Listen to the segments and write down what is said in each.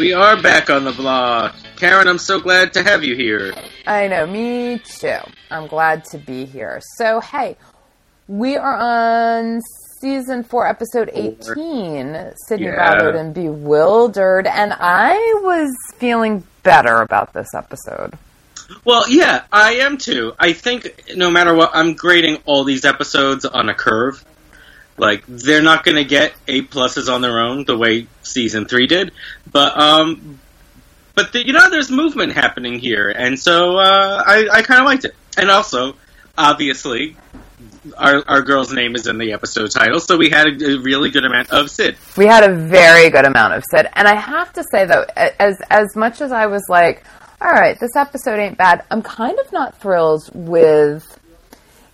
We are back on the block. Karen, I'm so glad to have you here. I know, me too. I'm glad to be here. So, hey, we are on season four, episode 18, Sydney Yeah. Ballard and Bewildered, and I was feeling better about this episode. Well, yeah, I am too. I think no matter what, I'm grading all these episodes on a curve. Like they're not going to get A pluses on their own the way season three did, but um, but the, you know, there's movement happening here, and so uh, I I kind of liked it. And also, obviously, our our girl's name is in the episode title, so we had a, a really good amount of Sid. We had a very good amount of Sid, and I have to say though, as as much as I was like, all right, this episode ain't bad, I'm kind of not thrilled with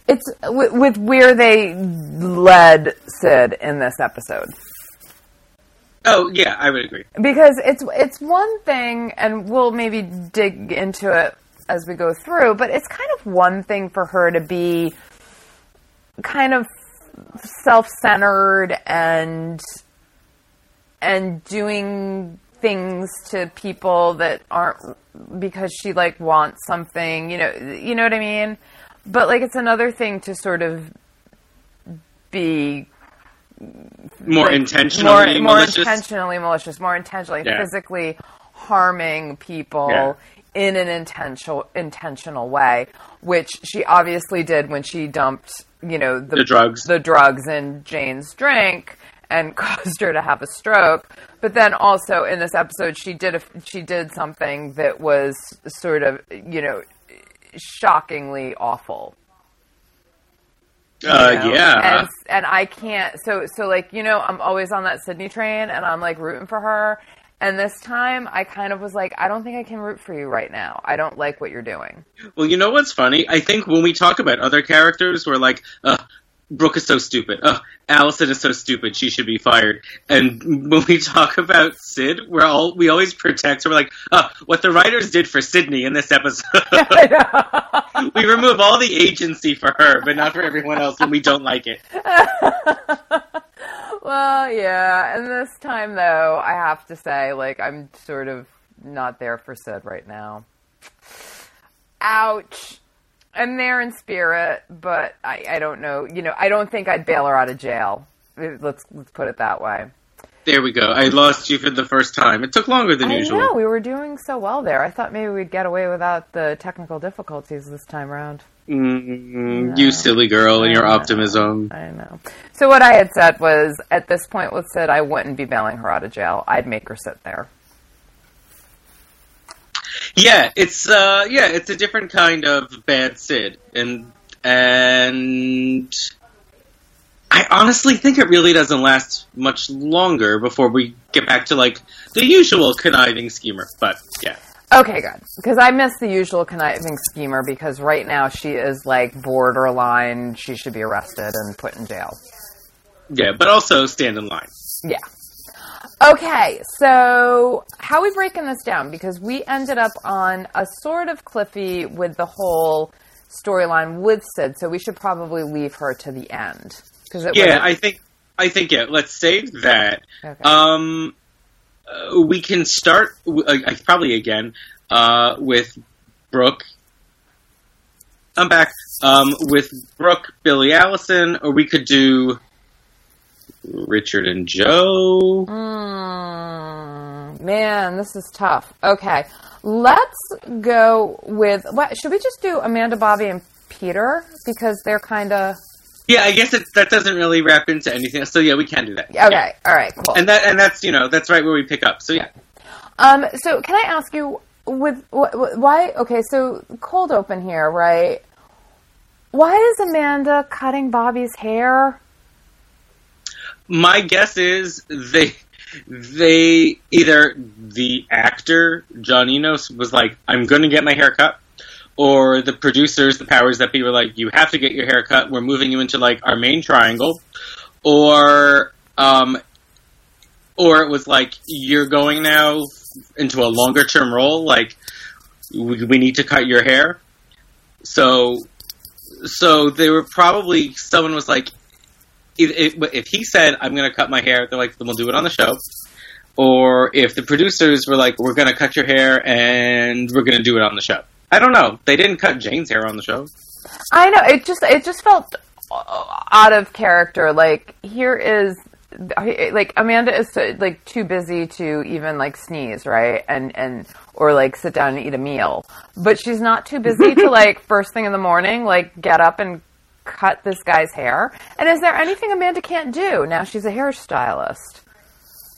it's with, with where they led Sid in this episode. Oh yeah, I would agree. because it's it's one thing and we'll maybe dig into it as we go through but it's kind of one thing for her to be kind of self-centered and and doing things to people that aren't because she like wants something you know you know what i mean but like it's another thing to sort of be More like, intentionally more, malicious. more intentionally malicious, more intentionally Yeah. physically harming people Yeah. in an intentional intentional way, which she obviously did when she dumped, you know, the, The drugs. the drugs in Jane's drink and caused her to have a stroke. But then also in this episode, she did a, she did something that was sort of, you know, shockingly awful uh, you know? yeah. And, and I can't. So so like you know, I'm always on that Sydney train, and I'm like rooting for her. And this time, I kind of was like, I don't think I can root for you right now. I don't like what you're doing. Well, you know what's funny? I think when we talk about other characters, we're like, uh, Brooke is so stupid. Uh, Allison is so stupid. She should be fired. And when we talk about Sid, we're all we always protect her. We're like, uh, what the writers did for Sydney in this episode. we remove all the agency for her, but not for everyone else when we don't like it. well, yeah. And this time, though, I have to say, like, I'm sort of not there for Sid right now. Ouch. I'm there in spirit, but I, I don't know. You know, I don't think I'd bail her out of jail. Let's let's put it that way. There we go. I lost you for the first time. It took longer than I usual. know we were doing so well there. I thought maybe we'd get away without the technical difficulties this time around. Mm, You silly girl and your I optimism. I know. So what I had said was, at this point with said I wouldn't be bailing her out of jail. I'd make her sit there. Yeah, it's uh yeah, it's a different kind of bad Sid. And and I honestly think it really doesn't last much longer before we get back to like the usual conniving schemer. But yeah. Okay, good. Because I miss the usual conniving schemer because right now she is like borderline. She should be arrested and put in jail. Yeah, but also stand in line. Yeah. Okay, so how are we breaking this down? Because we ended up on a sort of cliffy with the whole storyline with Sid, so we should probably leave her to the end. Because Yeah, I think I think yeah, let's save that. okay. Um, uh, we can start uh, uh, probably again uh, with Brooke. I'm back um, with Brooke, Billy Allison, or we could do Richard and Jo. Mm, man, this is tough. Okay, let's go with what? Should we just do Amanda, Bobby, and Peter because they're kind of Yeah, I guess it, that doesn't really wrap into anything. So yeah, we can do that. okay. All right, cool. And that and that's you know that's right where we pick up. So yeah, Um, so can I ask you with wh- why? Okay, so cold open here, right? Why is Amanda cutting Bobby's hair? My guess is they they either the actor John Enos was like, "I'm going to get my hair cut," or the producers, the powers that be, were like, "You have to get your hair cut. We're moving you into like our main triangle," or um, or it was like, "You're going now into a longer term role. Like, we, we need to cut your hair." So, so they were probably someone was like, if, if, if he said I'm going to cut my hair, they're like, then we'll do it on the show. or if the producers were like, "We're going to cut your hair and we're going to do it on the show." I don't know. They didn't cut Jane's hair on the show. I know it just it just felt uh, out of character. Like here is like Amanda is so, like too busy to even like sneeze, right? And and or like sit down and eat a meal. But she's not too busy to like first thing in the morning like get up and cut this guy's hair. And is there anything Amanda can't do? Now she's a hairstylist.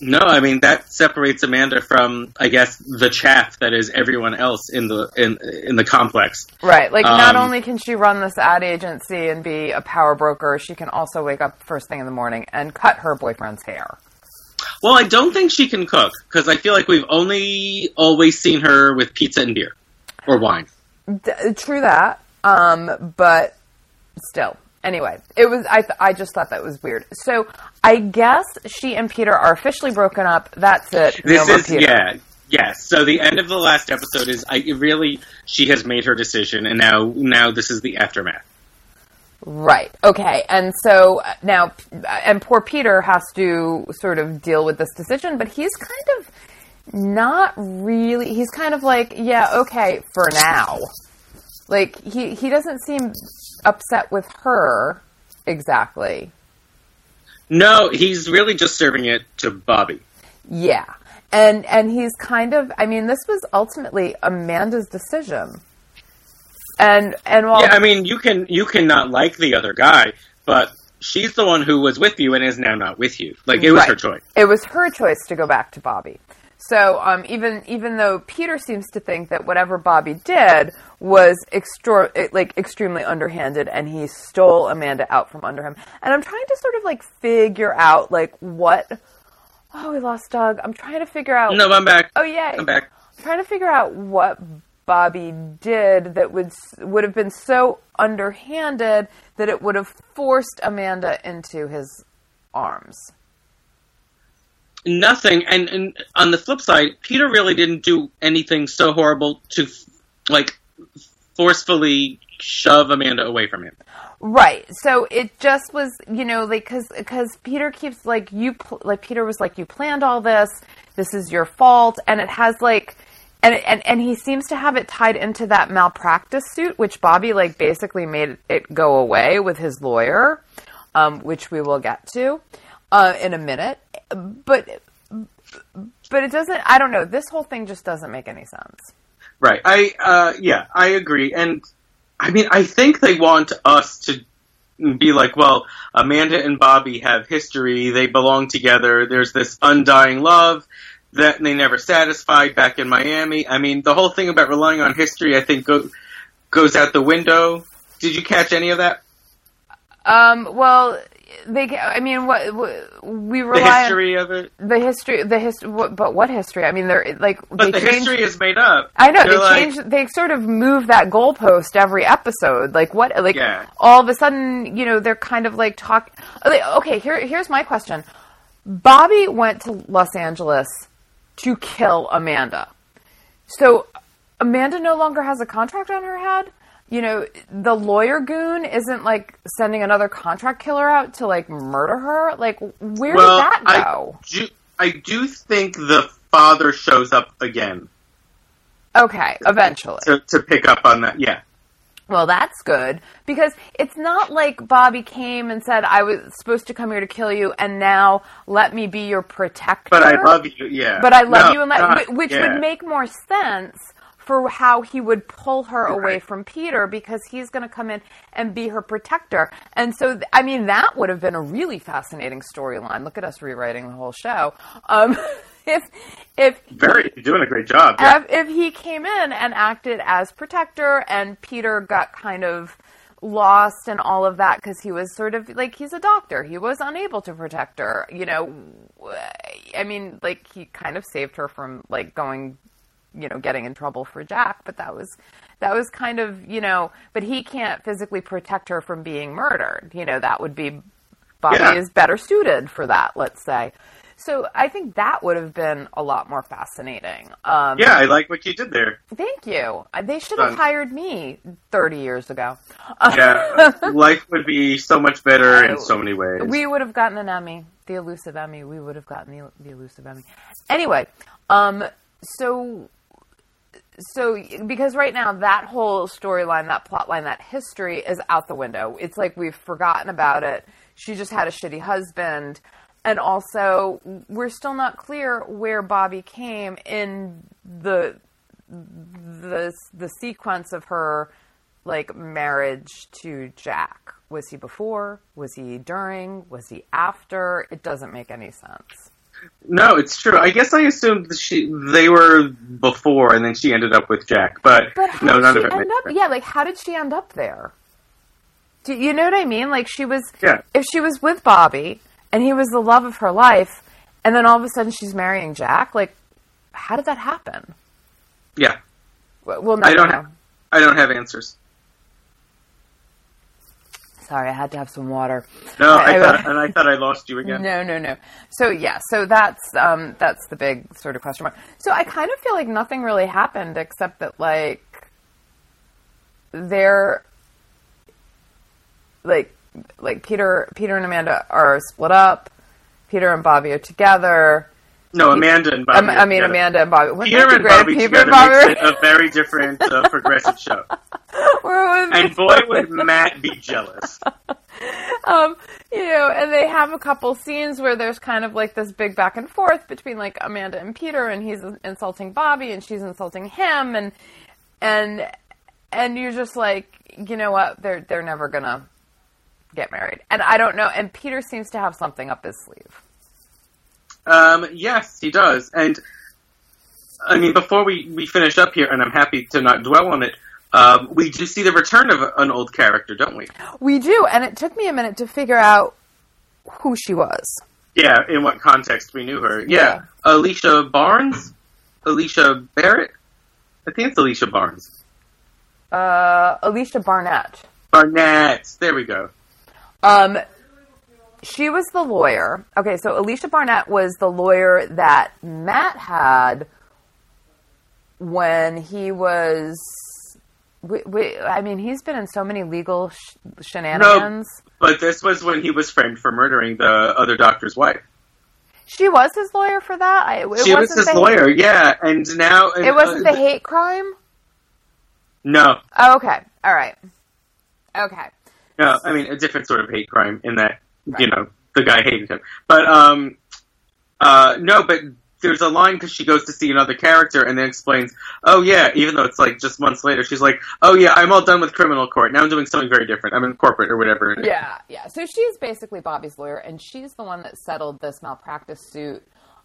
No, I mean that separates Amanda from, I guess, the chaff that is everyone else in the in in the complex. Right. Like, um, not only can she run this ad agency and be a power broker, she can also wake up first thing in the morning and cut her boyfriend's hair. Well, I don't think she can cook because I feel like we've only always seen her with pizza and beer or wine. D- true that, um, but still, Anyway, it was I. Th- I just thought that was weird. So I guess she and Peter are officially broken up. That's it. This no is Peter. yeah. Yes. So the end of the last episode is I really she has made her decision, and now now this is the aftermath. Right. Okay. And so now, and poor Peter has to sort of deal with this decision, but he's kind of not really. He's kind of like, yeah, okay, for now. Like he he doesn't seem upset with her exactly. No, he's really just serving it to Bobby. Yeah. And and he's kind of I mean this was ultimately Amanda's decision. And and while Yeah, I mean you can you cannot like the other guy, but she's the one who was with you and is now not with you. Like it was right. her choice. It was her choice to go back to Bobby. So um, even even though Peter seems to think that whatever Bobby did was extra- like extremely underhanded, and he stole Amanda out from under him, and I'm trying to sort of like figure out like what. Oh, we lost Doug. I'm trying to figure out. No, I'm back. Oh yeah, I'm back. I'm trying to figure out what Bobby did that would would have been so underhanded that it would have forced Amanda into his arms nothing. And, and on the flip side, Peter really didn't do anything so horrible to like forcefully shove Amanda away from him. Right. So it just was, you know, like cuz cuz Peter keeps like you pl- like Peter was like you planned all this. This is your fault and it has like and and and he seems to have it tied into that malpractice suit which Bobby like basically made it go away with his lawyer, um, which we will get to uh, in a minute but but it doesn't. I don't know. This whole thing just doesn't make any sense. Right. I uh, yeah, I agree. And I mean, I think they want us to be like, well, Amanda and Bobby have history. They belong together. There's this undying love that they never satisfied back in Miami. I mean, the whole thing about relying on history, I think, go, goes out the window. Did you catch any of that? Um, well, they i mean what, what we rely on. the history on, of it? The history the history but what history? I mean they're like but they the change, history is made up. I know they're they like, change they sort of move that goalpost every episode. Like what like yeah. all of a sudden you know they're kind of like talk okay here here's my question. Bobby went to los angeles to kill amanda. So amanda no longer has a contract on her head you know, the lawyer goon isn't like sending another contract killer out to like murder her. Like, where well, did that go? I do, I do think the father shows up again. Okay, eventually. To, to pick up on that, yeah. Well, that's good because it's not like Bobby came and said, I was supposed to come here to kill you and now let me be your protector. But I love you, yeah. But I love no, you and let, not, which yeah. would make more sense for how he would pull her away from Peter because he's going to come in and be her protector. And so, I mean, that would have been a really fascinating storyline. Look at us rewriting the whole show. Um, if if very doing a great job. Yeah. If, if he came in and acted as protector, and Peter got kind of lost and all of that because he was sort of like he's a doctor he was unable to protect her you know i mean like he kind of saved her from like going you know getting in trouble for Jack, but that was that was kind of you know, but he can't physically protect her from being murdered. You know, that would be Bobby yeah. is better suited for that. Let's say. So I think that would have been a lot more fascinating. Um, yeah, I like what you did there. Thank you. Uh, they should have hired me 30 years ago. yeah, life would be so much better in so many ways. We would have gotten an Emmy. the elusive Emmy, we would have gotten the, the elusive Emmy. Anyway, um, so so because right now that whole storyline, that plot line, that history is out the window. It's like we've forgotten about it. She just had a shitty husband. And also, we're still not clear where Bobby came in the the the sequence of her like marriage to Jack. Was he before? Was he during? Was he after? It doesn't make any sense. No, it's true. I guess I assumed she they were before, and then she ended up with Jack. But, But how no, did none she of it. end up? Yeah, like how did she end up there? Do you know what I mean? Like she was, Yeah. if she was with Bobby and he was the love of her life, and then all of a sudden she's marrying Jack. Like, how did that happen? Yeah, Well, we'll I don't. know. Have, I don't have answers. Sorry, I had to have some water. No, I, I- thought, and I thought I lost you again. No, no, no. So yeah, so that's um, that's the big sort of question mark. So I kind of feel like nothing really happened except that like they're like like Peter Peter and Amanda are split up. Peter and Bobby are together. No, Amanda and Bobby. I mean together. Amanda and Bobby. Wouldn't Peter and Bobby Peter together Bobby makes it a very different uh, progressive show. And boy, would Matt be jealous. um, you know, and they have a couple scenes where there's kind of like this big back and forth between like Amanda and Peter, and he's insulting Bobby, and she's insulting him, and and and you're just like, you know what? They're they're never gonna get married, and I don't know. And Peter seems to have something up his sleeve. Um, yes, he does. And I mean, before we, we finish up here, and I'm happy to not dwell on it, um, we do see the return of an old character, don't we? We do, and it took me a minute to figure out who she was. Yeah, in what context we knew her. Yeah, Yeah. Alicia Barnes, Alicia Barrett. I think it's Alicia Barnes. Uh, Alicia Barnett. Barnett. There we go. Um, she was the lawyer. Okay, so Alicia Barnett was the lawyer that Matt had when he was. We, we, I mean, he's been in so many legal sh- shenanigans. But this was when he was framed for murdering the other doctor's wife. She was his lawyer for that. I, it she was his lawyer, yeah. And now It wasn't uh, the hate crime. No, Oh, okay, all right, okay. No, I mean a different sort of hate crime in that you know the guy hated him. But um, uh, no, but there's a line because she goes to see another character and then explains, oh yeah, even though it's like just months later, she's like, oh yeah, I'm all done with criminal court. Now I'm doing something very different. I'm in corporate or whatever. Yeah, yeah. So she's basically Bobby's lawyer, and she's the one that settled this malpractice suit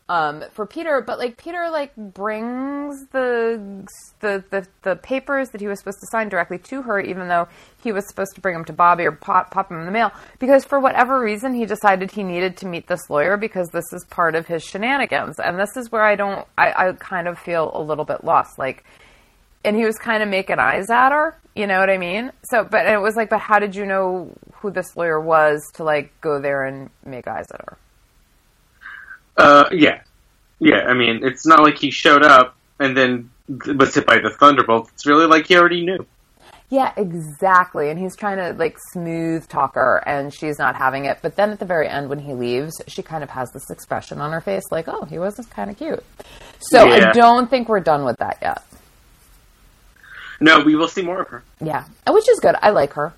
um, for Peter. But like Peter, like brings the, the the the papers that he was supposed to sign directly to her, even though he was supposed to bring them to Bobby or pop, pop them in the mail. Because for whatever reason, he decided he needed to meet this lawyer because this is part of his shenanigans, and this is where I don't. I, I kind of feel a little bit lost, like and he was kind of making eyes at her. You know what I mean? So, but it was like, but how did you know who this lawyer was to like go there and make eyes at her? Uh, yeah, yeah. I mean, it's not like he showed up and then was hit by the thunderbolt. It's really like he already knew. Yeah, exactly. And he's trying to like smooth talk her, and she's not having it. But then at the very end, when he leaves, she kind of has this expression on her face, like, "Oh, he was just kind of cute." So I don't think we're done with that yet. No, we will see more of her. Yeah, which is good. I like her.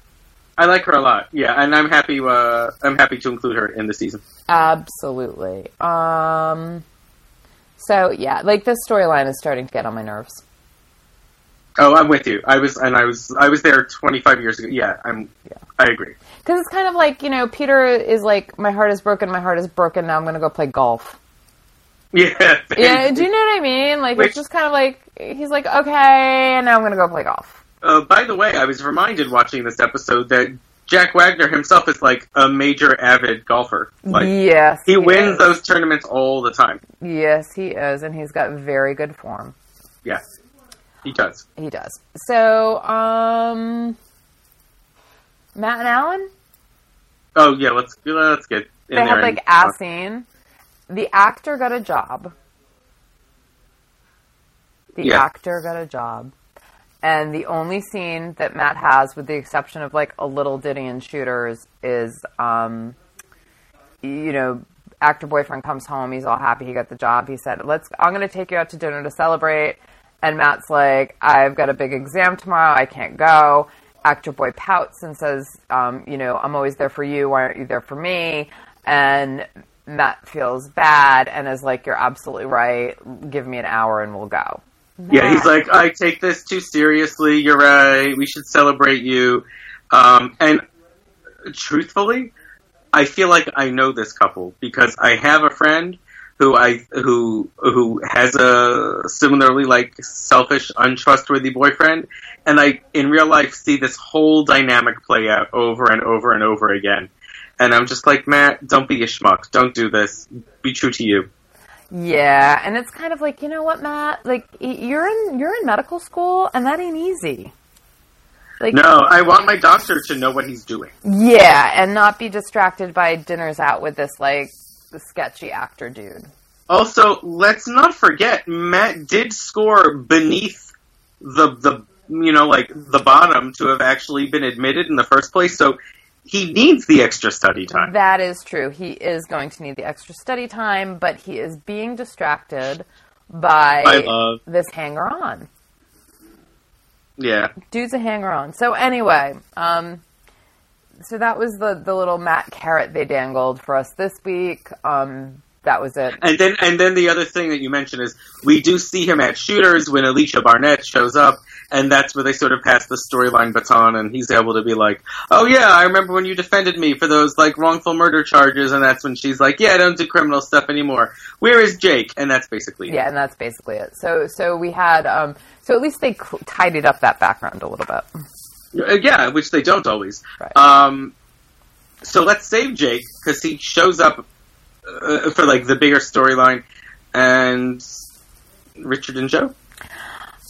I like her a lot. Yeah, and I'm happy. Uh, I'm happy to include her in the season. Absolutely. Um. So yeah, like this storyline is starting to get on my nerves. Oh, I'm with you. I was, and I was, I was there 25 years ago. Yeah, I'm. Yeah. I agree. Because it's kind of like, you know, Peter is like, my heart is broken, my heart is broken, now I'm going to go play golf. Yeah. Yeah, do you know what I mean? Like, Which- it's just kind of like, he's like, okay, and now I'm going to go play golf. Uh, by the way, I was reminded watching this episode that Jack Wagner himself is like a major avid golfer. Like yes. he wins is. those tournaments all the time. Yes, he is, and he's got very good form. Yeah, he does. He does. So, um, Matt and Alan, Oh yeah, let's let's get in they had like a scene. The actor got a job. The Yeah. actor got a job. And the only scene that Matt has, with the exception of like a little ditty and shooters, is, um, you know, actor boyfriend comes home. He's all happy he got the job. He said, "Let's. I'm going to take you out to dinner to celebrate." And Matt's like, "I've got a big exam tomorrow. I can't go." Actor boy pouts and says, um, "You know, I'm always there for you. Why aren't you there for me?" And Matt feels bad and is like, "You're absolutely right. Give me an hour and we'll go." Yeah, he's like, I take this too seriously. You're right. We should celebrate you. Um, and truthfully, I feel like I know this couple because I have a friend who I who who has a similarly like selfish, untrustworthy boyfriend, and I in real life see this whole dynamic play out over and over and over again. And I'm just like, Matt, don't be a schmuck. Don't do this. Be true to you. Yeah, and it's kind of like, you know what, Matt? Like you're in you're in medical school and that ain't easy. Like No, I want my doctor to know what he's doing. Yeah, and not be distracted by dinners out with this like sketchy actor dude. Also, let's not forget Matt did score beneath the the you know like the bottom to have actually been admitted in the first place. So he needs the extra study time. That is true. He is going to need the extra study time, but he is being distracted by this hanger on. Yeah. Dude's a hanger on. So anyway, um, so that was the, the little Matt carrot they dangled for us this week. Um, that was it. And then and then the other thing that you mentioned is we do see him at shooters when Alicia Barnett shows up, and that's where they sort of pass the storyline baton, and he's able to be like, "Oh yeah, I remember when you defended me for those like wrongful murder charges," and that's when she's like, "Yeah, I don't do criminal stuff anymore. Where is Jake?" And that's basically yeah, it. and that's basically it. So so we had um, so at least they cl- tidied up that background a little bit. Uh, yeah, which they don't always. Right. Um, so let's save Jake because he shows up uh, for like the bigger storyline, and Richard and Jo.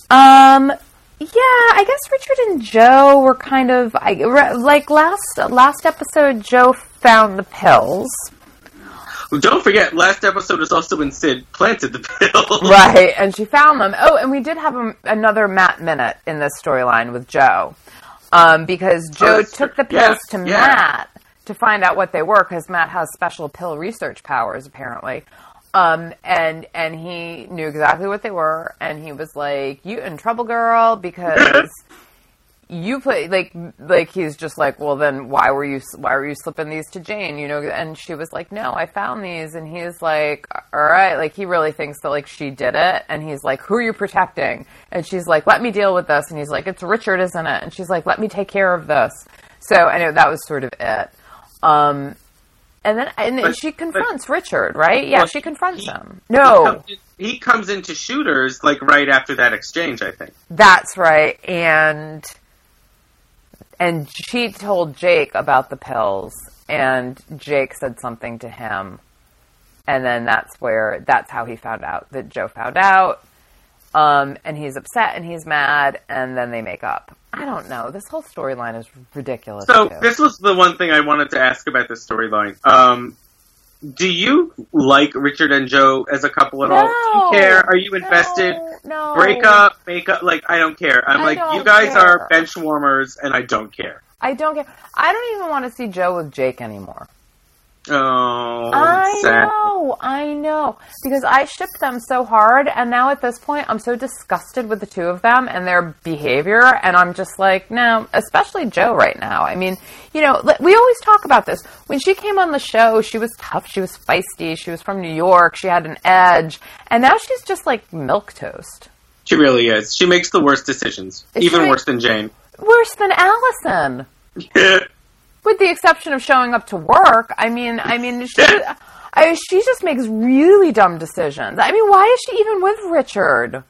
Um, yeah, I guess Richard and Jo were kind of I, like last last episode. Jo found the pills. Well, don't forget, last episode was also when Sid planted the pills. Right, and she found them. Oh, and we did have a, another Matt minute in this storyline with Jo, um, because Jo Oh, took the pills Yeah, to yeah. Matt to find out what they were, because Matt has special pill research powers apparently. Um, and and he knew exactly what they were, and he was like, "You in trouble, girl?" Because you play like like he's just like, "Well, then why were you why were you slipping these to Jane?" You know, and she was like, "No, I found these," and he's like, "All right," like he really thinks that like she did it, and he's like, "Who are you protecting?" And she's like, "Let me deal with this," and he's like, "It's Richard, isn't it?" And she's like, "Let me take care of this." So anyway, that was sort of it. Um, and then and then But- she confronts Richard, right? Yeah, Well, she confronts he- him. He No, comes, in, he comes into shooters like right after that exchange, I think. that's right. And and she told Jake about the pills, and Jake said something to him, and then that's where that's how he found out that Jo found out. Um, and he's upset and he's mad, and then they make up. I don't know. This whole storyline is ridiculous. So too. this was the one thing I wanted to ask about this storyline. Um, do you like Richard and Jo as a couple at all? Do No. you care? Are you invested? No, no. Break up, make up. Like I don't care. I'm I like you guys care. are bench warmers, and I don't care. I don't care. I don't even want to see Jo with Jake anymore. Oh, I sad. know, I know, because I shipped them so hard, and now at this point, I'm so disgusted with the two of them and their behavior, and I'm just like, no, especially Jo right now. I mean, you know, we always talk about this. When she came on the show, she was tough, she was feisty, she was from New York, she had an edge, and now she's just like milk toast. She really is. She makes the worst decisions, Is even she- worse than Jane. Worse than Allison. with the exception of showing up to work. I mean, I mean, she, I, she just makes really dumb decisions. I mean, why is she even with Richard?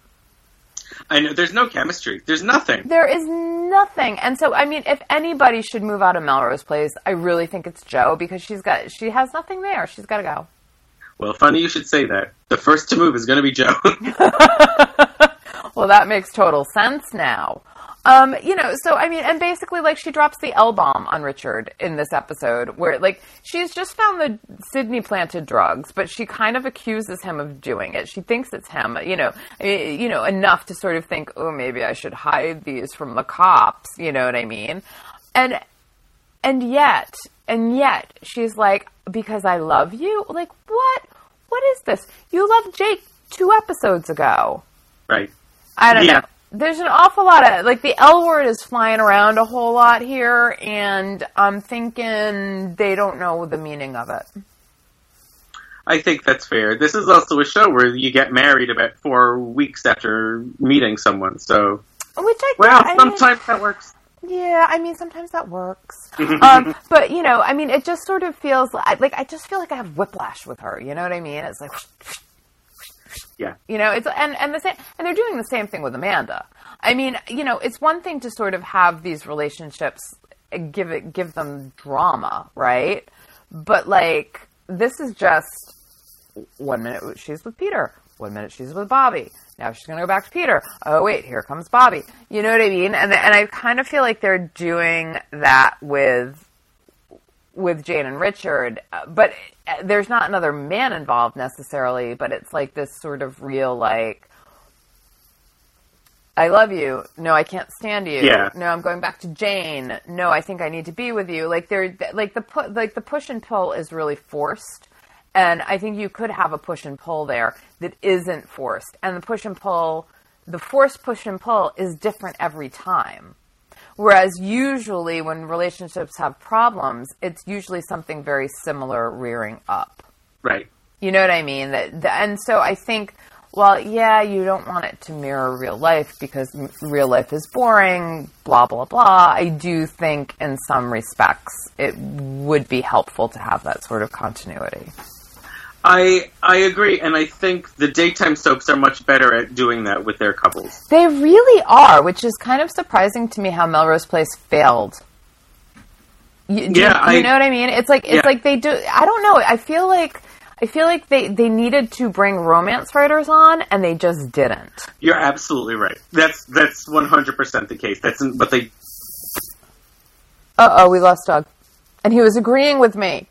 I know there's no chemistry. There's nothing. There is nothing. And so, I mean, if anybody should move out of Melrose Place, I really think it's Jo because she's got she has nothing there. She's got to go. Well, funny you should say that. The first to move is going to be Jo. Well, that makes total sense now. Um, you know, so I mean, and basically, like, she drops the L bomb on Richard in this episode, where like she's just found the Sydney planted drugs, but she kind of accuses him of doing it. She thinks it's him, you know, eh, you know, enough to sort of think, oh, maybe I should hide these from the cops. You know what I mean? And and yet, and yet, she's like, because I love you. Like, what? What is this? You loved Jake two episodes ago. Right. I don't Yeah. know. There's an awful lot of like the L word is flying around a whole lot here, and I'm thinking they don't know the meaning of it. I think that's fair. This is also a show where you get married about four weeks after meeting someone. So, Which I well, I mean- sometimes that works. Yeah, I mean sometimes that works. um, but you know, I mean, it just sort of feels like, like I just feel like I have whiplash with her. You know what I mean? It's like, Yeah. you know, it's and and the same, and they're doing the same thing with Amanda. I mean, you know, it's one thing to sort of have these relationships, uh, give it, give them drama, right? But like, this is just one minute she's with Peter, one minute she's with Bobby. Now she's going to go back to Peter. Oh wait, here comes Bobby. You know what I mean? And and I kind of feel like they're doing that with with Jane and Richard, but uh, there's not another man involved necessarily. But it's like this sort of real like. I love you. No, I can't stand you. Yeah. No, I'm going back to Jane. No, I think I need to be with you. Like they're like the pu- like the push and pull is really forced, and I think you could have a push and pull there that isn't forced. And the push and pull, the forced push and pull is different every time. Whereas usually when relationships have problems, it's usually something very similar rearing up. Right. You know what I mean? That, that and so I think, well, yeah, you don't want it to mirror real life because real life is boring. Blah blah blah. I do think, in some respects, it would be helpful to have that sort of continuity. I I agree, and I think the daytime soaps are much better at doing that with their couples. They really are, which is kind of surprising to me how Melrose Place failed. You, do Yeah, you, I- know what I mean. It's like it's Yeah. like they do. I don't know. I feel like I feel like they they needed to bring romance writers on, and they just didn't. You're absolutely right. That's that's 100 percent the case. That's but they Uh oh, we lost Doug, and he was agreeing with me.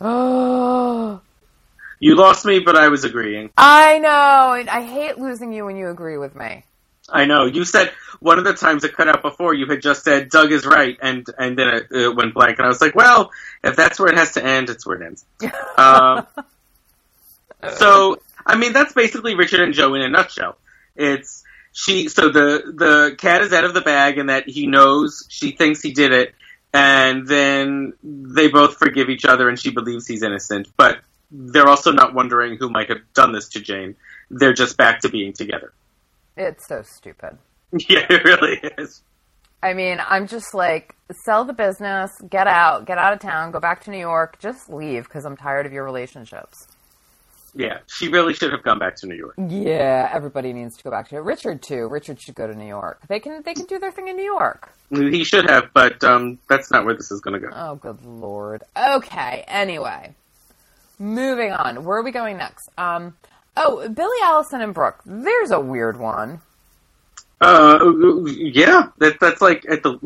Oh, you lost me, but I was agreeing. I know. and I hate losing you when you agree with me. I know. You said one of the times it cut out before you had just said Doug is right, and and then it, it went blank, and I was like, well, if that's where it has to end, it's where it ends. Um, so I mean, that's basically Richard and Jo in a nutshell. It's she. So the the cat is out of the bag, and that he knows she thinks he did it, and then they both forgive each other, and she believes he's innocent, but they're also not wondering who might have done this to Jane. They're just back to being together. It's so stupid. Yeah, it really is. I mean, I'm just like, sell the business, get out, get out of town, go back to New York, just leave because I'm tired of your relationships. Yeah, she really should have gone back to New York. Yeah, everybody needs to go back to Richard too. Richard should go to New York. They can they can do their thing in New York. He should have, but um, that's not where this is going to go. Oh, good lord. Okay. Anyway, moving on. Where are we going next? Um. Oh, Billy Allison and Brooke. There's a weird one. Uh, yeah, that that's like at the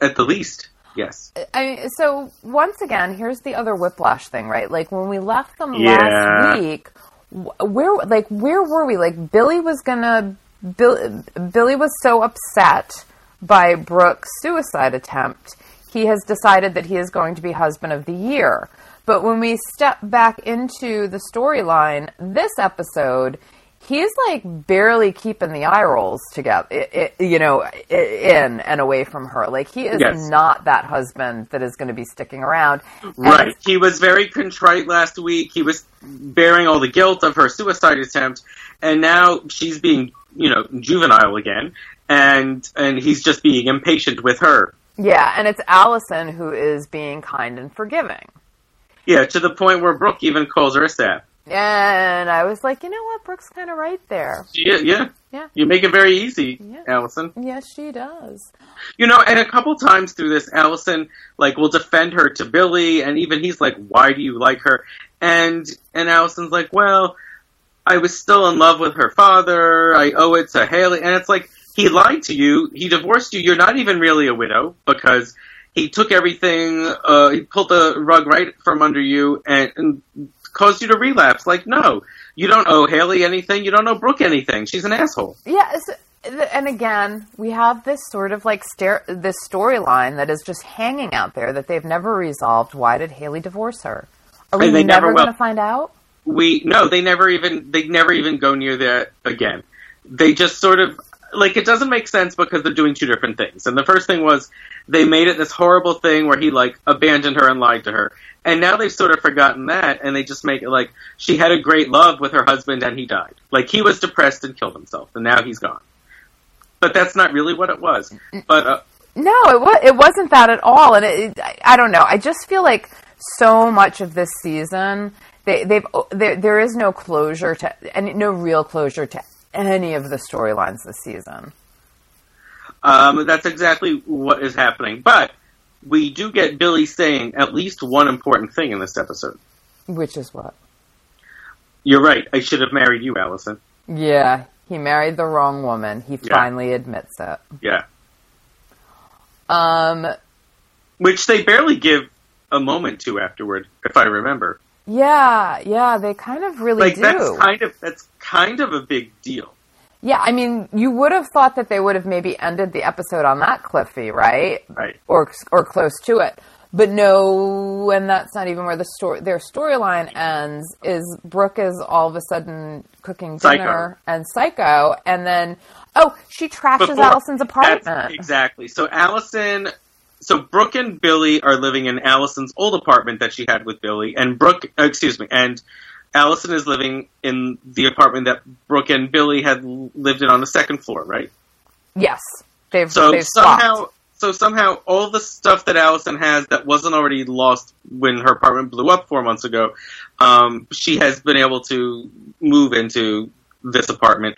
at the least, yes. I so once again, here's the other whiplash thing, right? Like when we left them Yeah. last week, where like where were we? Like Billy was gonna Bill, Billy was so upset by Brooke's suicide attempt, he has decided that he is going to be husband of the year. But when we step back into the storyline, this episode, he's like barely keeping the eye rolls together, you know, in and away from her. Like he is Yes. not that husband that is going to be sticking around. And Right. He was very contrite last week. He was bearing all the guilt of her suicide attempt, and now she's being, you know, juvenile again, and and he's just being impatient with her. Yeah, and it's Allison who is being kind and forgiving. Yeah, to the point where Brooke even calls her a sap. And I was like, you know what? Brooke's kind of right there. Yeah, yeah. Yeah. You make it very easy, Yeah. Allison. Yes, she does. You know, and a couple times through this, Allison like will defend her to Billy, and even he's like, "Why do you like her?" And and Allison's like, "Well, I was still in love with her father. I owe it to Haley." And it's like he lied to you. He divorced you. You're not even really a widow because he took everything. Uh, he pulled the rug right from under you and, and caused you to relapse. Like, no, you don't owe Haley anything. You don't owe Brooke anything. She's an asshole. Yeah, so, and again, we have this sort of like stare, this storyline that is just hanging out there that they've never resolved. Why did Haley divorce her? Are we they never never going to find out? we no they never even they never even go near that again they just sort of like it doesn't make sense because they're doing two different things and the first thing was they made it this horrible thing where he like abandoned her and lied to her and now they've sort of forgotten that and they just make it like she had a great love with her husband and he died like he was depressed and killed himself and now he's gone but that's not really what it was but uh, No, it was. It wasn't that at all. And it, it, I, I don't know. I just feel like so much of this season, they, they've there, there is no closure to and no real closure to any of the storylines this season. Um, that's exactly what is happening. But we do get Billy saying at least one important thing in this episode. Which is what? You're right. I should have married you, Allison. Yeah, he married the wrong woman. He Yeah. finally admits it. Yeah. Um, Which they barely give a moment to afterward, if I remember. Yeah, yeah, they kind of really Like do. that's kind of that's kind of a big deal. yeah, I mean, you would have thought that they would have maybe ended the episode on that cliffy, right? Right. or or close to it. But no, and that's not even where the story their storyline ends. Is Brooke is all of a sudden cooking Psycho. dinner and psycho, and then oh, she trashes Before- Allison's apartment. exactly. So Allison so Brooke and Billy are living in Allison's old apartment that she had with Billy and Brooke uh, excuse me, and Allison is living in the apartment that Brooke and Billy had lived in on the second floor, right? yes, they've So they've somehow, swapped. so somehow, all the stuff that Allison has that wasn't already lost when her apartment blew up four months ago, um, she has been able to move into this apartment.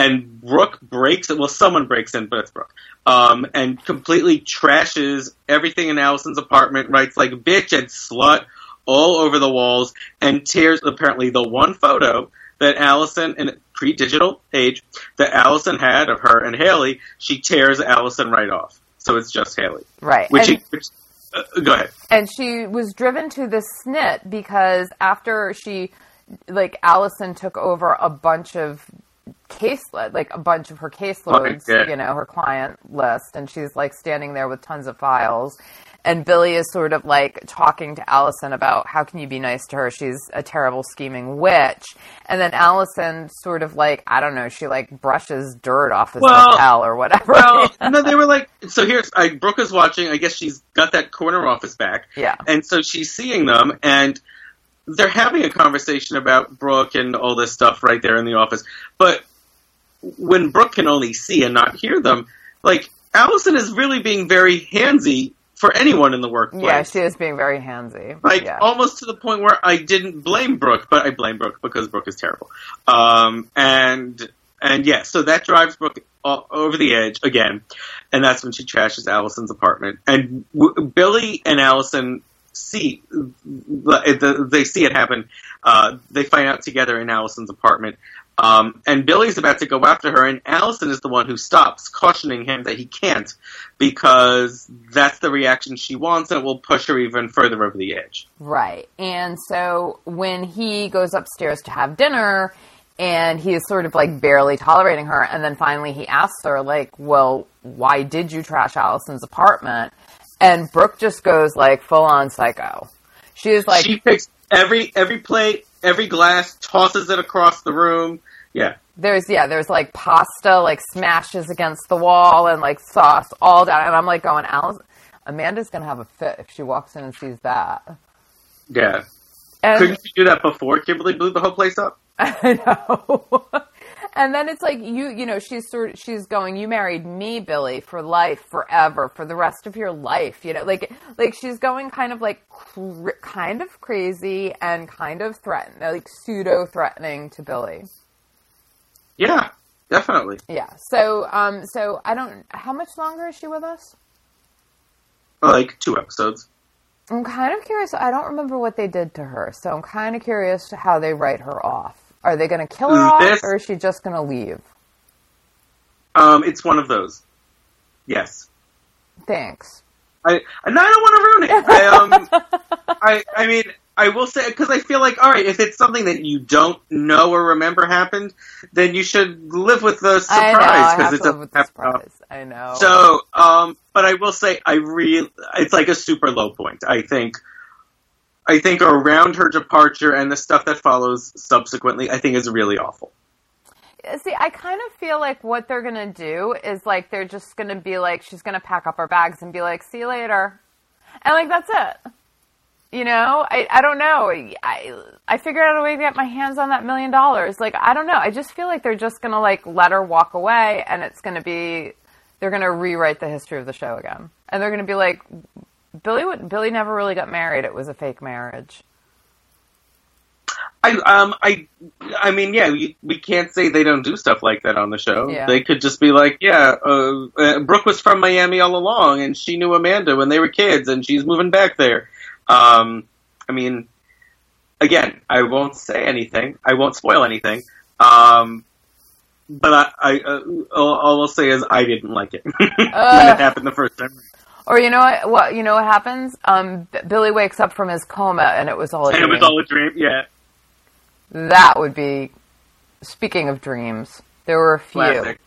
And Brooke breaks it. Well, someone breaks in, but it's Brooke. Um, and completely trashes everything in Allison's apartment. Writes like "bitch" and "slut" all over the walls, and tears apparently the one photo that Allison in a pre-digital age that Allison had of her and Haley. She tears Allison right off, so it's just Haley. right. Which, and, he, which uh, go ahead. and she was driven to this snit because after she, like, Allison took over a bunch of case like a bunch of her oh, caseloads, Okay, you know, her client list, and she's like standing there with tons of files. And Billy is sort of like talking to Allison about how can you be nice to her? She's a terrible scheming witch. And then Allison sort of like, I don't know, she like brushes dirt off his Well- lapel or whatever. Well, no, they were like, so here's I, Brooke is watching. I guess she's got that corner office back. yeah. And so she's seeing them, and they're having a conversation about Brooke and all this stuff right there in the office. But when Brooke can only see and not hear them, like Allison is really being very handsy for anyone in the workplace. Yeah, she is being very handsy. like yeah. almost to the point where I didn't blame Brooke, but I blame Brooke because Brooke is terrible. Um, and and yeah, so that drives Brooke over the edge again, and that's when she trashes Allison's apartment. And w- Billy and Allison see the, the, they see it happen. Uh, they find out together in Allison's apartment. Um, and Billy's about to go after her, and Allison is the one who stops, cautioning him that he can't because that's the reaction she wants, and it will push her even further over the edge. Right. And so when he goes upstairs to have dinner and he is sort of like barely tolerating her, and then finally he asks her, like, well, why did you trash Allison's apartment? And Brooke just goes like full on psycho. She is like, she picks every every plate, every glass, tosses it across the room. Yeah, there's, yeah, there's like pasta like smashes against the wall and like sauce all down. And I'm like going, Allison, Amanda's going to have a fit if she walks in and sees that. yeah. And, Couldn't you do that before Kimberly blew the whole place up? I know. And then it's like you, you know, she's sort of, she's going, you married me, Billy, for life, forever, for the rest of your life. You know, like, like she's going kind of like, cr- kind of crazy and kind of threatening like pseudo threatening to Billy. Yeah, definitely. Yeah. So, um, so I don't, how much longer is she with us? Like two episodes. I'm kind of curious. I don't remember what they did to her, so I'm kind of curious to how they write her off. Are they going to kill her off, or is she just going to leave? Um, it's one of those. Yes. Thanks. I and I don't want to ruin it. I um, I I mean, I will say because I feel like all right, if it's something that you don't know or remember happened, then you should live with the surprise I because it's a surprise. I know. So, um, but I will say, I real it's like a super low point. I think, I think around her departure and the stuff that follows subsequently, I think is really awful. See, I kind of feel like what they're gonna do is like they're just gonna be like she's gonna pack up her bags and be like, "See you later," and like that's it. You know, I I don't know. I I figured out a way to get my hands on that million dollars. Like I don't know. I just feel like they're just gonna like let her walk away, and it's gonna be they're gonna rewrite the history of the show again, and they're gonna be like, Billy would Billy never really got married. It was a fake marriage. I um I I mean yeah we, we can't say they don't do stuff like that on the show. Yeah. They could just be like yeah uh, uh, Brooke was from Miami all along and she knew Amanda when they were kids and she's moving back there. Um, I mean again I won't say anything. I won't spoil anything. Um, but I, I uh, all, all I'll say is I didn't like it when it happened the first time. Or you know what? What you know what happens? Um, Billy wakes up from his coma, and it was all a And it dream. was all a dream. Yeah, That would be. Speaking of dreams, there were a few. classic.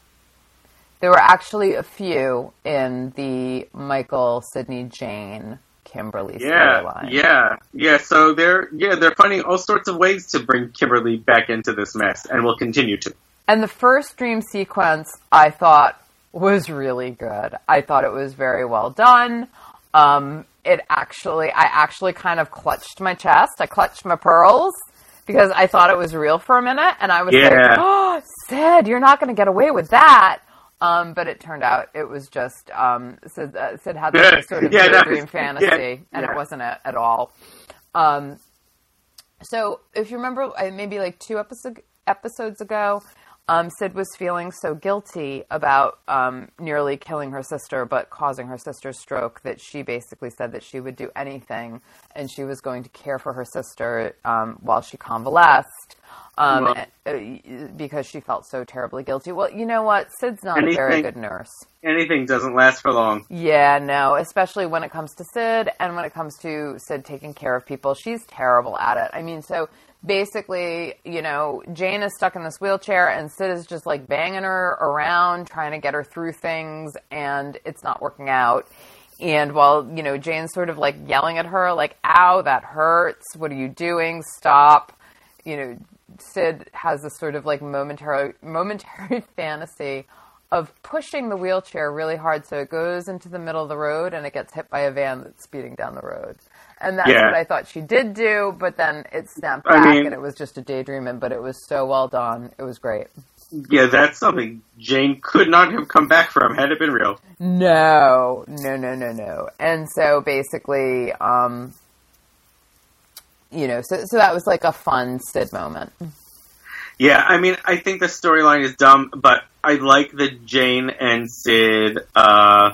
There were actually a few in the Michael, Sydney, Jane, Kimberly Yeah, storyline. yeah, yeah. So they're yeah they're finding all sorts of ways to bring Kimberly back into this mess, and will continue to. And the first dream sequence, I thought was really good. I thought it was very well done. Um, it actually, I actually kind of clutched my chest. I clutched my pearls because I thought it was real for a minute, and I was like, Yeah. "Oh, Sid, you're not going to get away with that." Um, but it turned out it was just um, Sid, uh, Sid had Yeah, sort of yeah, daydream was- fantasy, and it wasn't it at all. Um, so if you remember, uh, maybe like two episode, episodes ago, um, Sid was feeling so guilty about um, nearly killing her sister, but causing her sister's stroke that she basically said that she would do anything and she was going to care for her sister um, while she convalesced. Um, uh, because she felt so terribly guilty. Well, you know what? Sid's not a very good nurse. Anything doesn't last for long. Yeah, no, especially when it comes to Sid and when it comes to Sid taking care of people. She's terrible at it. I mean, so basically, you know, Jane is stuck in this wheelchair and Sid is just like banging her around, trying to get her through things, and it's not working out. And while, you know, Jane's sort of like yelling at her, like, ow, that hurts. What are you doing? Stop. You know, Sid has this sort of like momentary momentary fantasy of pushing the wheelchair really hard so it goes into the middle of the road and it gets hit by a van that's speeding down the road. And that's Yeah. what I thought she did do, but then it snapped I back mean- and it was just a daydreaming, but it was so well done. It was great. Yeah, that's something Jane could not have come back from had it been real. No, no, no, no, no. And so basically, um, you know, so, so that was like a fun Sid moment. Yeah, I mean, I think the storyline is dumb, but I like the Jane and Sid uh,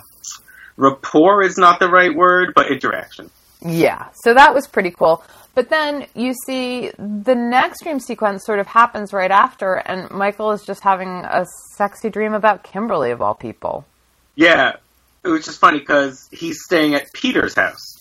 rapport is not the right word, but interaction. Yeah, so that was pretty cool. But then you see the next dream sequence sort of happens right after, and Michael is just having a sexy dream about Kimberly, of all people. Yeah, it was just funny because he's staying at Peter's house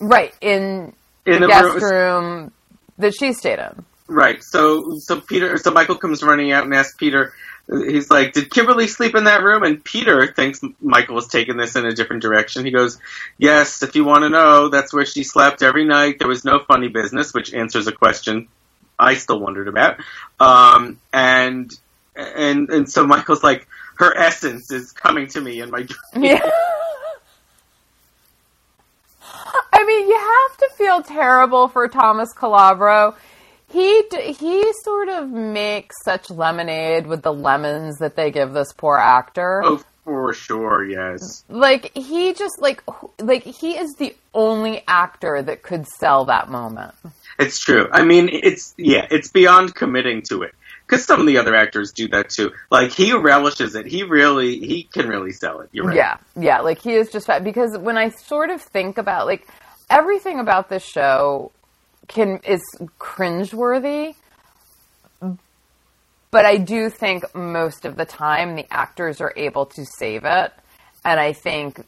Right, in in the the guest room. room that she stayed in. Right. So so Peter so Michael comes running out and asks Peter he's like, Did Kimberly sleep in that room? And Peter thinks Michael was taking this in a different direction. He goes, Yes, if you want to know, that's where she slept every night. There was no funny business, which answers a question I still wondered about. Um and and and so Michael's like, Her essence is coming to me in my dream. Yeah. I mean, you have to feel terrible for Thomas Calabro. He d- he sort of makes such lemonade with the lemons that they give this poor actor. Oh, for sure, yes. Like he just like like he is the only actor that could sell that moment. It's true. I mean, it's yeah, it's beyond committing to it. Because some of the other actors do that too. Like he relishes it. He really he can really sell it. You're right. Yeah, yeah. Like he is just fat because when I sort of think about like everything about this show can is cringeworthy, but I do think most of the time the actors are able to save it, and I think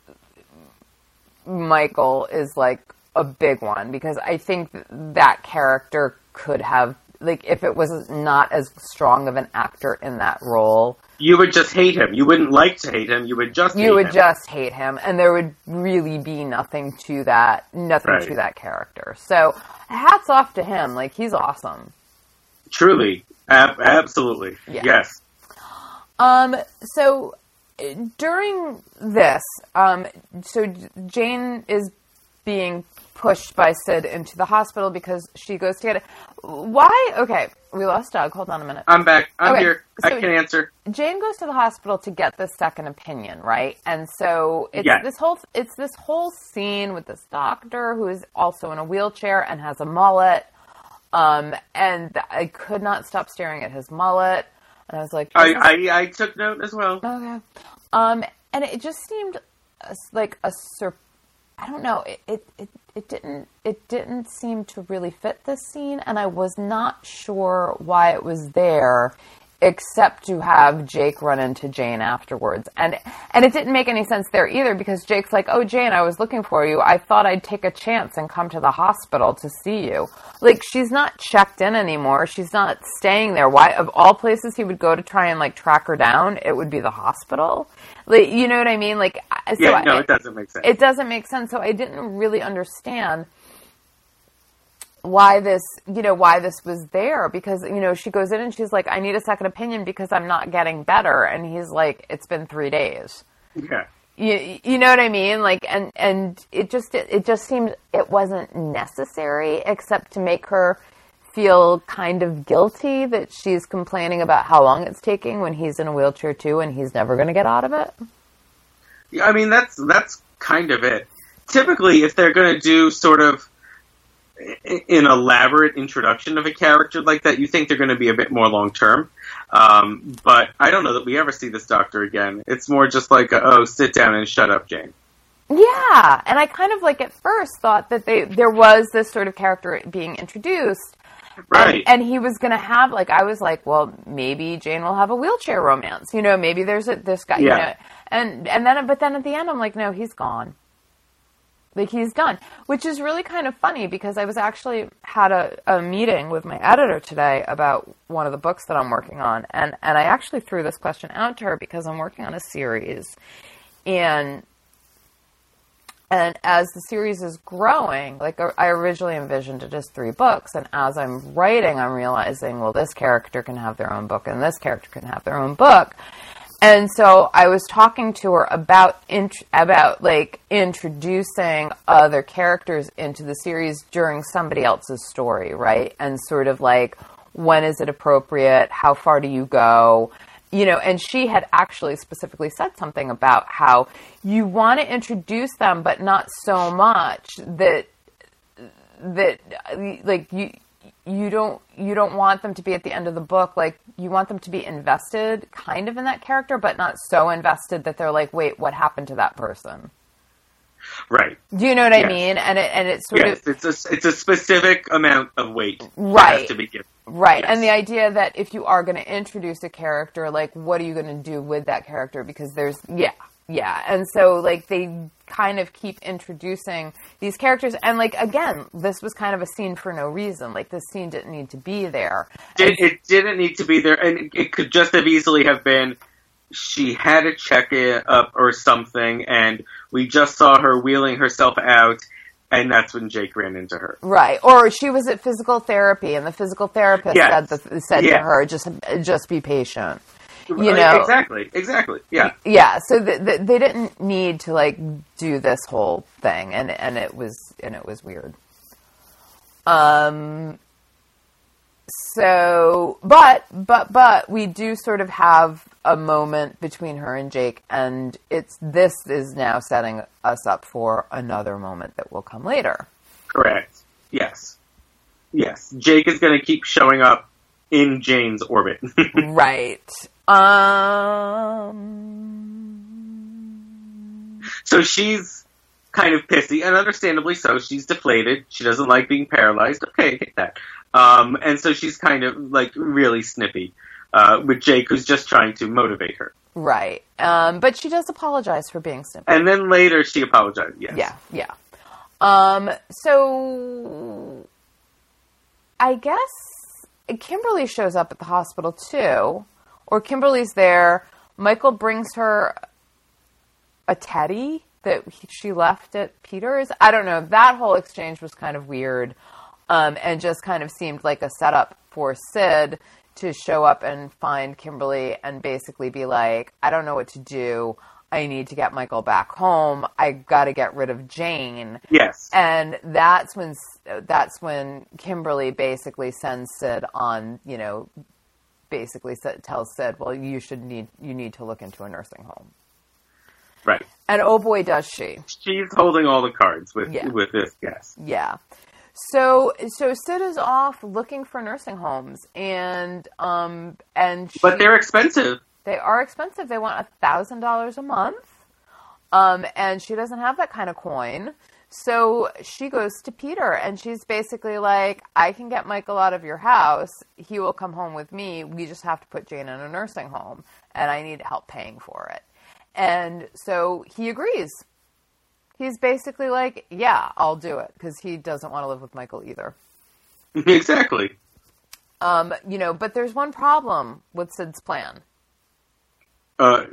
Michael is like a big one because I think that character could have like if it was not as strong of an actor in that role you would just hate him. You wouldn't like to hate him. You would just you would him. just hate him, and there would really be nothing to that, nothing right. to that character. So, hats off to him. Like he's awesome. Truly, Ab- absolutely, yeah. yes. Um. So during this, um, so Jane is being pushed by Sid into the hospital because she goes to get it. Why? Okay, we lost Doug. Hold on a minute. I'm back. I'm okay. here. So I can answer. Jane goes to the hospital to get the second opinion, right? And so it's yes. this whole it's this whole scene with this doctor who is also in a wheelchair and has a mullet. Um, and I could not stop staring at his mullet. And I was like, I, I, I took note as well. Okay. Um, and it just seemed like a sur- I don't know. It, it, it, it didn't it didn't seem to really fit this scene, and I was not sure why it was there except to have Jake run into Jane afterwards. And and it didn't make any sense there either because Jake's like, "Oh, Jane, I was looking for you. I thought I'd take a chance and come to the hospital to see you." Like she's not checked in anymore. She's not staying there. Why of all places he would go to try and like track her down, it would be the hospital. Like, you know what I mean? Like so Yeah, no, I, it doesn't make sense. It doesn't make sense. So I didn't really understand why this, you know, why this was there because, you know, she goes in and she's like, I need a second opinion because I'm not getting better. And he's like, it's been three days. Yeah. You, you know what I mean? Like, and, and it just, it, it just seemed it wasn't necessary except to make her feel kind of guilty that she's complaining about how long it's taking when he's in a wheelchair too and he's never going to get out of it. Yeah, I mean, that's, that's kind of it. Typically, if they're going to do sort of, an elaborate introduction of a character like that, you think they're going to be a bit more long term. Um, but I don't know that we ever see this doctor again. It's more just like, a, oh, sit down and shut up, Jane. Yeah, and I kind of like at first thought that they there was this sort of character being introduced, right? And, and he was going to have like I was like, well, maybe Jane will have a wheelchair romance, you know? Maybe there's a this guy, yeah. you know? And and then but then at the end, I'm like, no, he's gone. Like he's done, which is really kind of funny because I was actually had a, a meeting with my editor today about one of the books that I'm working on, and and I actually threw this question out to her because I'm working on a series, and and as the series is growing, like uh, I originally envisioned it as three books, and as I'm writing, I'm realizing, well, this character can have their own book, and this character can have their own book, and so I was talking to her about int- about like introducing other characters into the series during somebody else's story, right? And sort of like when is it appropriate? How far do you go? You know, and she had actually specifically said something about how you want to introduce them, but not so much that that like you you don't you don't want them to be at the end of the book like you want them to be invested kind of in that character but not so invested that they're like wait what happened to that person? Right. Do you know what yes. i mean? And it and it's sort yes, of it's a it's a specific amount of weight right. to be given. Right. Yes. and the idea that if you are going to introduce a character like what are you going to do with that character? Because there's yeah yeah and so like they kind of keep introducing these characters and like again this was kind of a scene for no reason like this scene didn't need to be there it, it didn't need to be there and it could just have easily have been she had to check it up or something and we just saw her wheeling herself out and that's when Jake ran into her. Right, or she was at physical therapy, and the physical therapist yes. said, the, said to her, "Just, just be patient." You know. exactly exactly yeah. Yeah so the, the, they didn't need to like do this whole thing and and it was and it was weird. Um so but but but we do sort of have a moment between her and Jake and it's this is now setting us up for another moment that will come later. Correct. Yes. Yes. Jake is going to keep showing up in Jane's orbit. right. Um. So she's kind of pissy, and understandably so. She's deflated. She doesn't like being paralyzed. Okay, I get that. Um, and so she's kind of like really snippy uh, with Jake, who's just trying to motivate her. Right. Um, but she does apologize for being snippy. And then later she apologized. Yes. Yeah. Yeah. Um, so I guess Kimberly shows up at the hospital too, or Kimberly's there. Michael brings her a teddy that he, she left at Peter's. I don't know. That whole exchange was kind of weird, um, and just kind of seemed like a setup for Sid to show up and find Kimberly and basically be like, "I don't know what to do. I need to get Michael back home. I got to get rid of Jane." Yes. And that's when that's when Kimberly basically sends Sid on, you know, basically tells Sid, "Well, you should need you need to look into a nursing home." Right. And oh boy, does she! She's holding all the cards with Yeah. with this guess. Yeah. So so Sid is off looking for nursing homes, and um and she, But they're expensive. they are expensive. They want a thousand dollars a month, um, and she doesn't have that kind of coin. So she goes to Peter, and she's basically like, "I can get Michael out of your house. He will come home with me. We just have to put Jane in a nursing home, and I need help paying for it." And so he agrees. He's basically like, "Yeah, I'll do it," because he doesn't want to live with Michael either. exactly. Um, you know, but there's one problem with Sid's plan. Uh,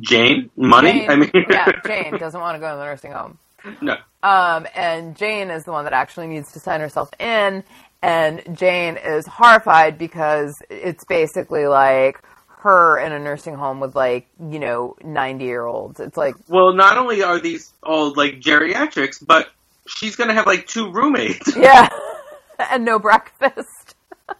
Jane, money. Jane, I mean, yeah, Jane doesn't want to go to the nursing home. No. Um, and Jane is the one that actually needs to sign herself in. And Jane is horrified because it's basically like her in a nursing home with like, you know, 90 year olds. It's like, Well, not only are these all like geriatrics, but she's gonna have like two roommates. yeah, and no breakfast.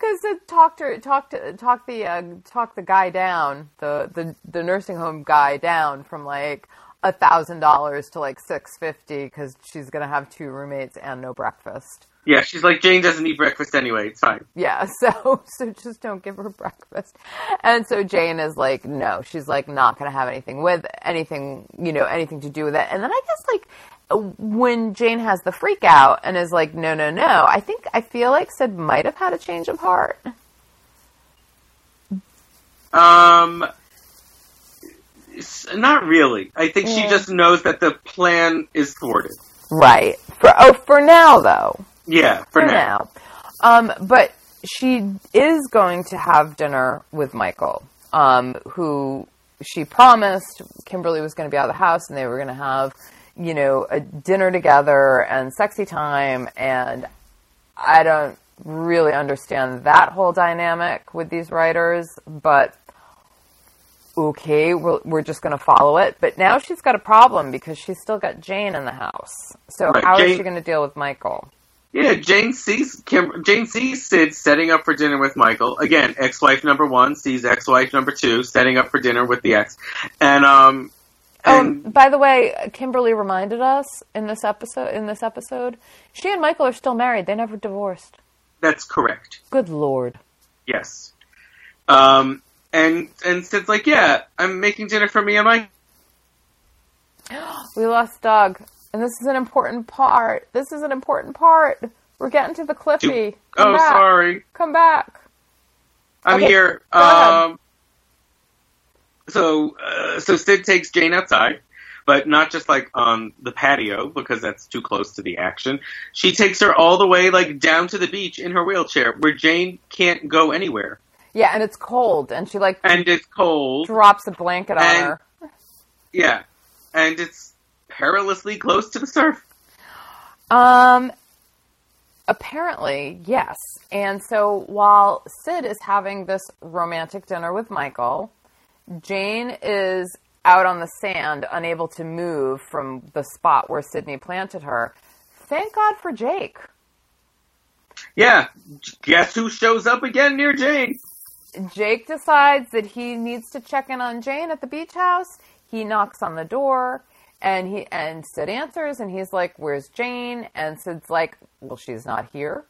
Because it talked her, talked, talked the, uh, talked the guy down, the, the, the nursing home guy down from like a thousand dollars to like six fifty because she's gonna have two roommates and no breakfast. yeah, she's like Jane doesn't eat breakfast anyway. It's fine. Yeah, so so just don't give her breakfast. And so Jane is like, no, she's like not gonna have anything with anything, you know, anything to do with it. And then I guess like when Jane has the freak out and is like, no, no, no, I think I feel like Sid might have had a change of heart. Um, not really. I think she just knows that the plan is thwarted. Right. For oh, for now though. Yeah, for, for now. now. Um, but she is going to have dinner with Michael, um, who she promised Kimberly was going to be out of the house and they were going to have, you know, a dinner together and sexy time. And I don't really understand that whole dynamic with these writers, but okay, we're, we're just going to follow it. But now she's got a problem because she's still got Jane in the house. So Right, how is Jane- she going to deal with Michael? Yeah, Jane sees Kim, Jane sees Sid setting up for dinner with Michael. Again, ex-wife number one sees ex-wife number two setting up for dinner with the ex, and um, Oh, and by the way, Kimberly reminded us in this episode. In this episode, she and Michael are still married. They never divorced. that's correct. Good lord. Yes. Um, and and Sid's like, yeah, I'm making dinner for me and Mike. We lost Doug, and this is an important part. This is an important part. We're getting to the Cliffy. Come oh, back. sorry, Come back. I'm Okay, here. Um, so uh, so Sid takes Jane outside. But not just like on the patio because that's too close to the action. She takes her all the way like down to the beach in her wheelchair where Jane can't go anywhere. Yeah, and it's cold, and she like And it's cold. drops a blanket on And- her. Yeah. And it's perilously close to the surf. Um, apparently, yes. And so while Sid is having this romantic dinner with Michael, Jane is out on the sand, unable to move from the spot where Sydney planted her. Thank God for Jake. Yeah. Guess who shows up again near Jane? Jake decides that he needs to check in on Jane at the beach house. He knocks on the door and he and Sid answers and he's like, Where's Jane? And Sid's like, Well, she's not here.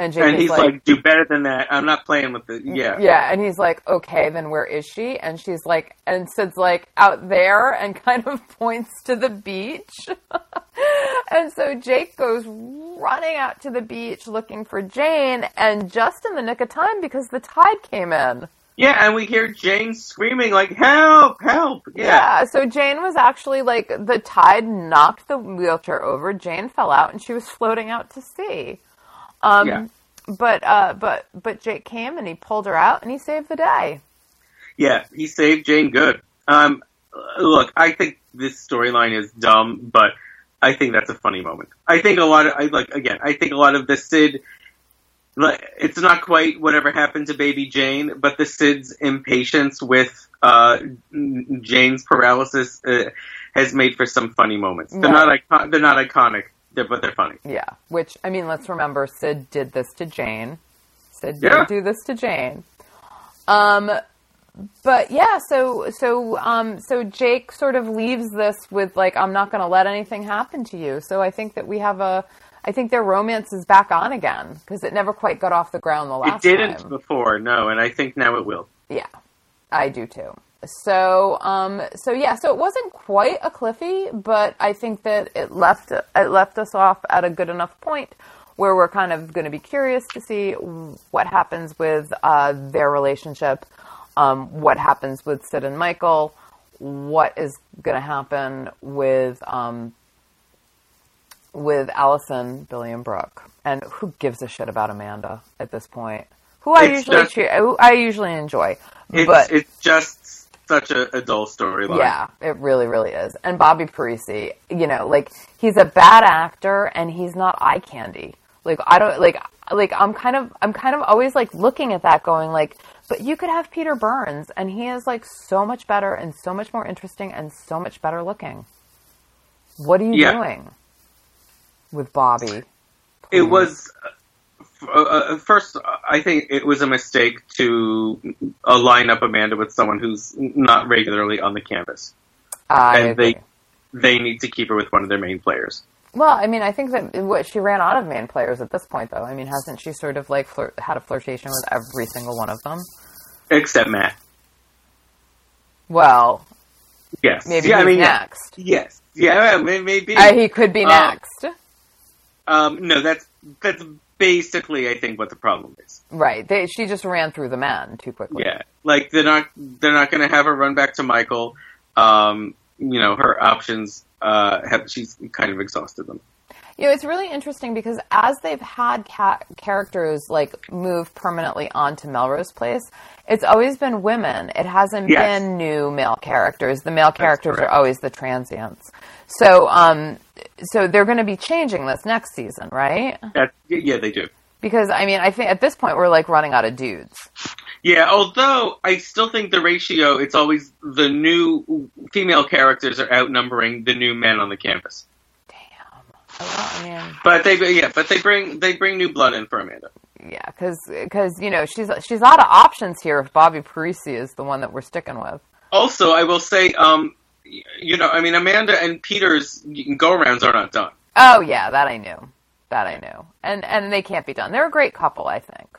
And Jake And he's like, do better than that. I'm not playing with it. Yeah. Yeah, and he's like, okay, then where is she? And she's like, and Sid's like, out there, and kind of points to the beach. and so Jake goes running out to the beach looking for Jane, and just in the nick of time because the tide came in. Yeah, and we hear Jane screaming like "Help! Help!" Yeah. Yeah, so Jane was actually like the tide knocked the wheelchair over. Jane fell out and she was floating out to sea. Um, Yeah. But uh, but but Jake came and he pulled her out and he saved the day. Yeah, he saved Jane good. Um, look, I think this storyline is dumb, but I think that's a funny moment. I think a lot of, I like, again, I think a lot of the Sid, it's not quite whatever happened to baby Jane, but the Sid's impatience with, uh, Jane's paralysis, uh, has made for some funny moments. They're not icon- they're not iconic, they're, but they're funny. Yeah, which I mean, let's remember Sid did this to Jane. Sid Yeah. did do this to Jane. Um, but yeah, so so um, so Jake sort of leaves this with like, I'm not going to let anything happen to you. So I think that we have a, I think their romance is back on again because it never quite got off the ground the last. Time. It didn't time. before, no, and I think now it will. Yeah, I do too. So, um, so yeah, so it wasn't quite a Cliffy, but I think that it left it left us off at a good enough point where we're kind of going to be curious to see what happens with uh, their relationship, um, what happens with Sid and Michael, what is going to happen with um, with Alison, Billy, and Brooke, and who gives a shit about Amanda at this point? Who I It's usually just- who I usually enjoy, It's, but it's just such a, a dull storyline. yeah, it really, really is. And Bobby Parezi, you know, like he's a bad actor and he's not eye candy. Like I don't like like I'm kind of I'm kind of always like looking at that going like but you could have Peter Burns and he is like so much better and so much more interesting and so much better looking. What are you Yeah. doing with Bobby? It was uh, uh, first. I think it was a mistake to line up Amanda with someone who's not regularly on the canvas. I and agree. they they need to keep her with one of their main players. Well, I mean, I think that what she ran out of main players at this point, though. I mean, hasn't she sort of like flirt, had a flirtation with every single one of them? Except Matt. Well, Yes. maybe yeah, he's I mean, next. Yes. Yeah, maybe. Uh, he could be Uh, next. um, no, that's that's basically I think what the problem is. Right. They, she just ran through the man too quickly. Yeah, like they're not they're not going to have her run back to Michael. Um, you know, her options uh, have she's kind of exhausted them. You know, it's really interesting because as they've had ca- characters like move permanently onto Melrose Place, it's always been women. It hasn't Yes. been new male characters. The male characters are always the transients. So, um, so they're going to be changing this next season, right? That, yeah, they do. Because I mean, I think at this point we're like running out of dudes. Yeah, although I still think the ratio it's always the new female characters are outnumbering the new men on the campus. Damn. I mean, But they yeah, but they bring they bring new blood in for Amanda. yeah, because you know she's she's out of options here. If Bobby Parezi is the one that we're sticking with. Also, I will say, um, you know, I mean, Amanda and Peter's go arounds are not done. Oh yeah, that I knew. That I knew. And and they can't be done. They're a great couple, I think.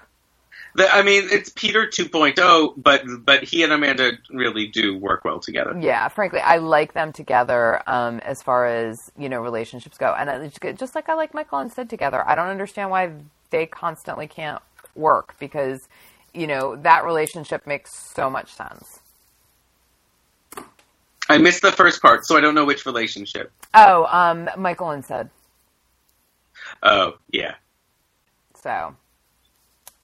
The, I mean, it's Peter 2.0, but but he and Amanda really do work well together. Yeah, frankly, I like them together um, as far as you know relationships go, and just like I like Michael and Sid together. I don't understand why they constantly can't work because you know that relationship makes so much sense. I missed the first part, so I don't know which relationship. Oh, um, Michael and Sid. Oh, yeah. So,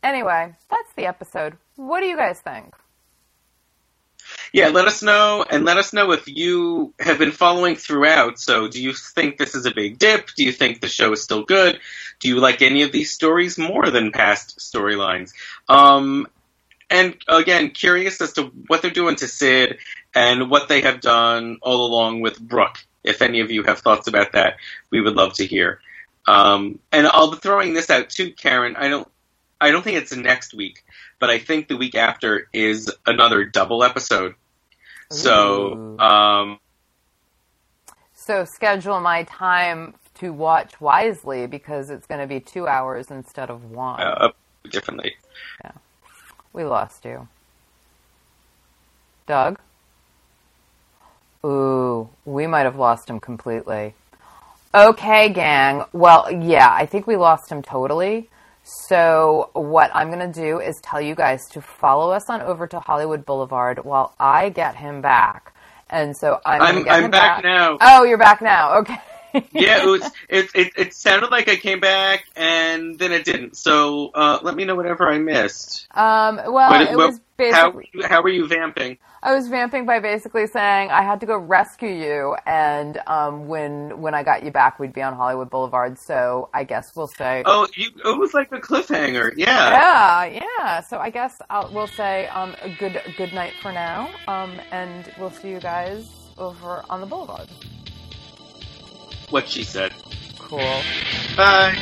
anyway, that's the episode. What do you guys think? Yeah, let us know, and let us know if you have been following throughout. So, do you think this is a big dip? Do you think the show is still good? Do you like any of these stories more than past storylines? Um, and again, curious as to what they're doing to Sid and what they have done all along with Brooke. If any of you have thoughts about that, we would love to hear. Um, and I'll be throwing this out too, Karen. I don't, I don't think it's next week, but I think the week after is another double episode. So, um, So schedule my time to watch wisely because it's going to be two hours instead of one. uh, differently. We lost you. Doug? Ooh, we might have lost him completely. Okay, gang. Well, yeah, I think we lost him totally. So what I'm going to do is tell you guys to follow us on over to Hollywood Boulevard while I get him back. And so I'm, I'm, get I'm him back now. Oh, you're back now. Okay. yeah, it, was, it, it it sounded like I came back and then it didn't. So uh, let me know whatever I missed. Um, well, it was basically. how how were you vamping? I was vamping by basically saying I had to go rescue you, and um, when when I got you back, we'd be on Hollywood Boulevard. So I guess we'll say, Oh, you, it was like a cliffhanger. Yeah. yeah, yeah. So I guess I'll, we'll say um, a good good night for now, um, and we'll see you guys over on the Boulevard. What she said. Cool. Bye.